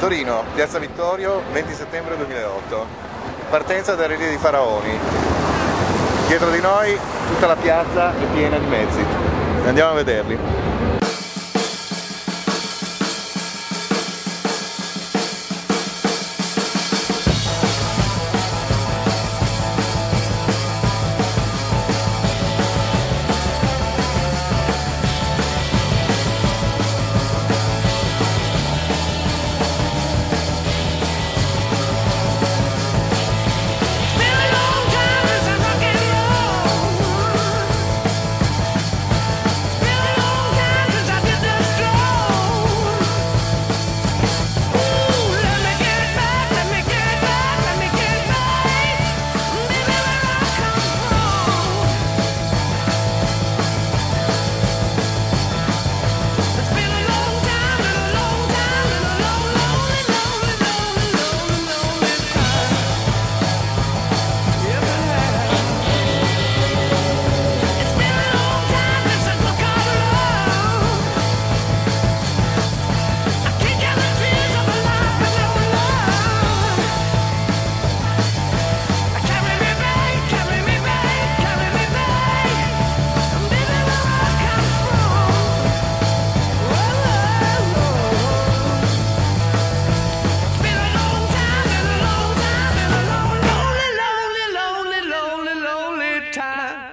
Torino, Piazza Vittorio, 20 settembre 2008. Partenza da Relia di Faraoni. Dietro di noi tutta la piazza è piena di mezzi. Andiamo a vederli.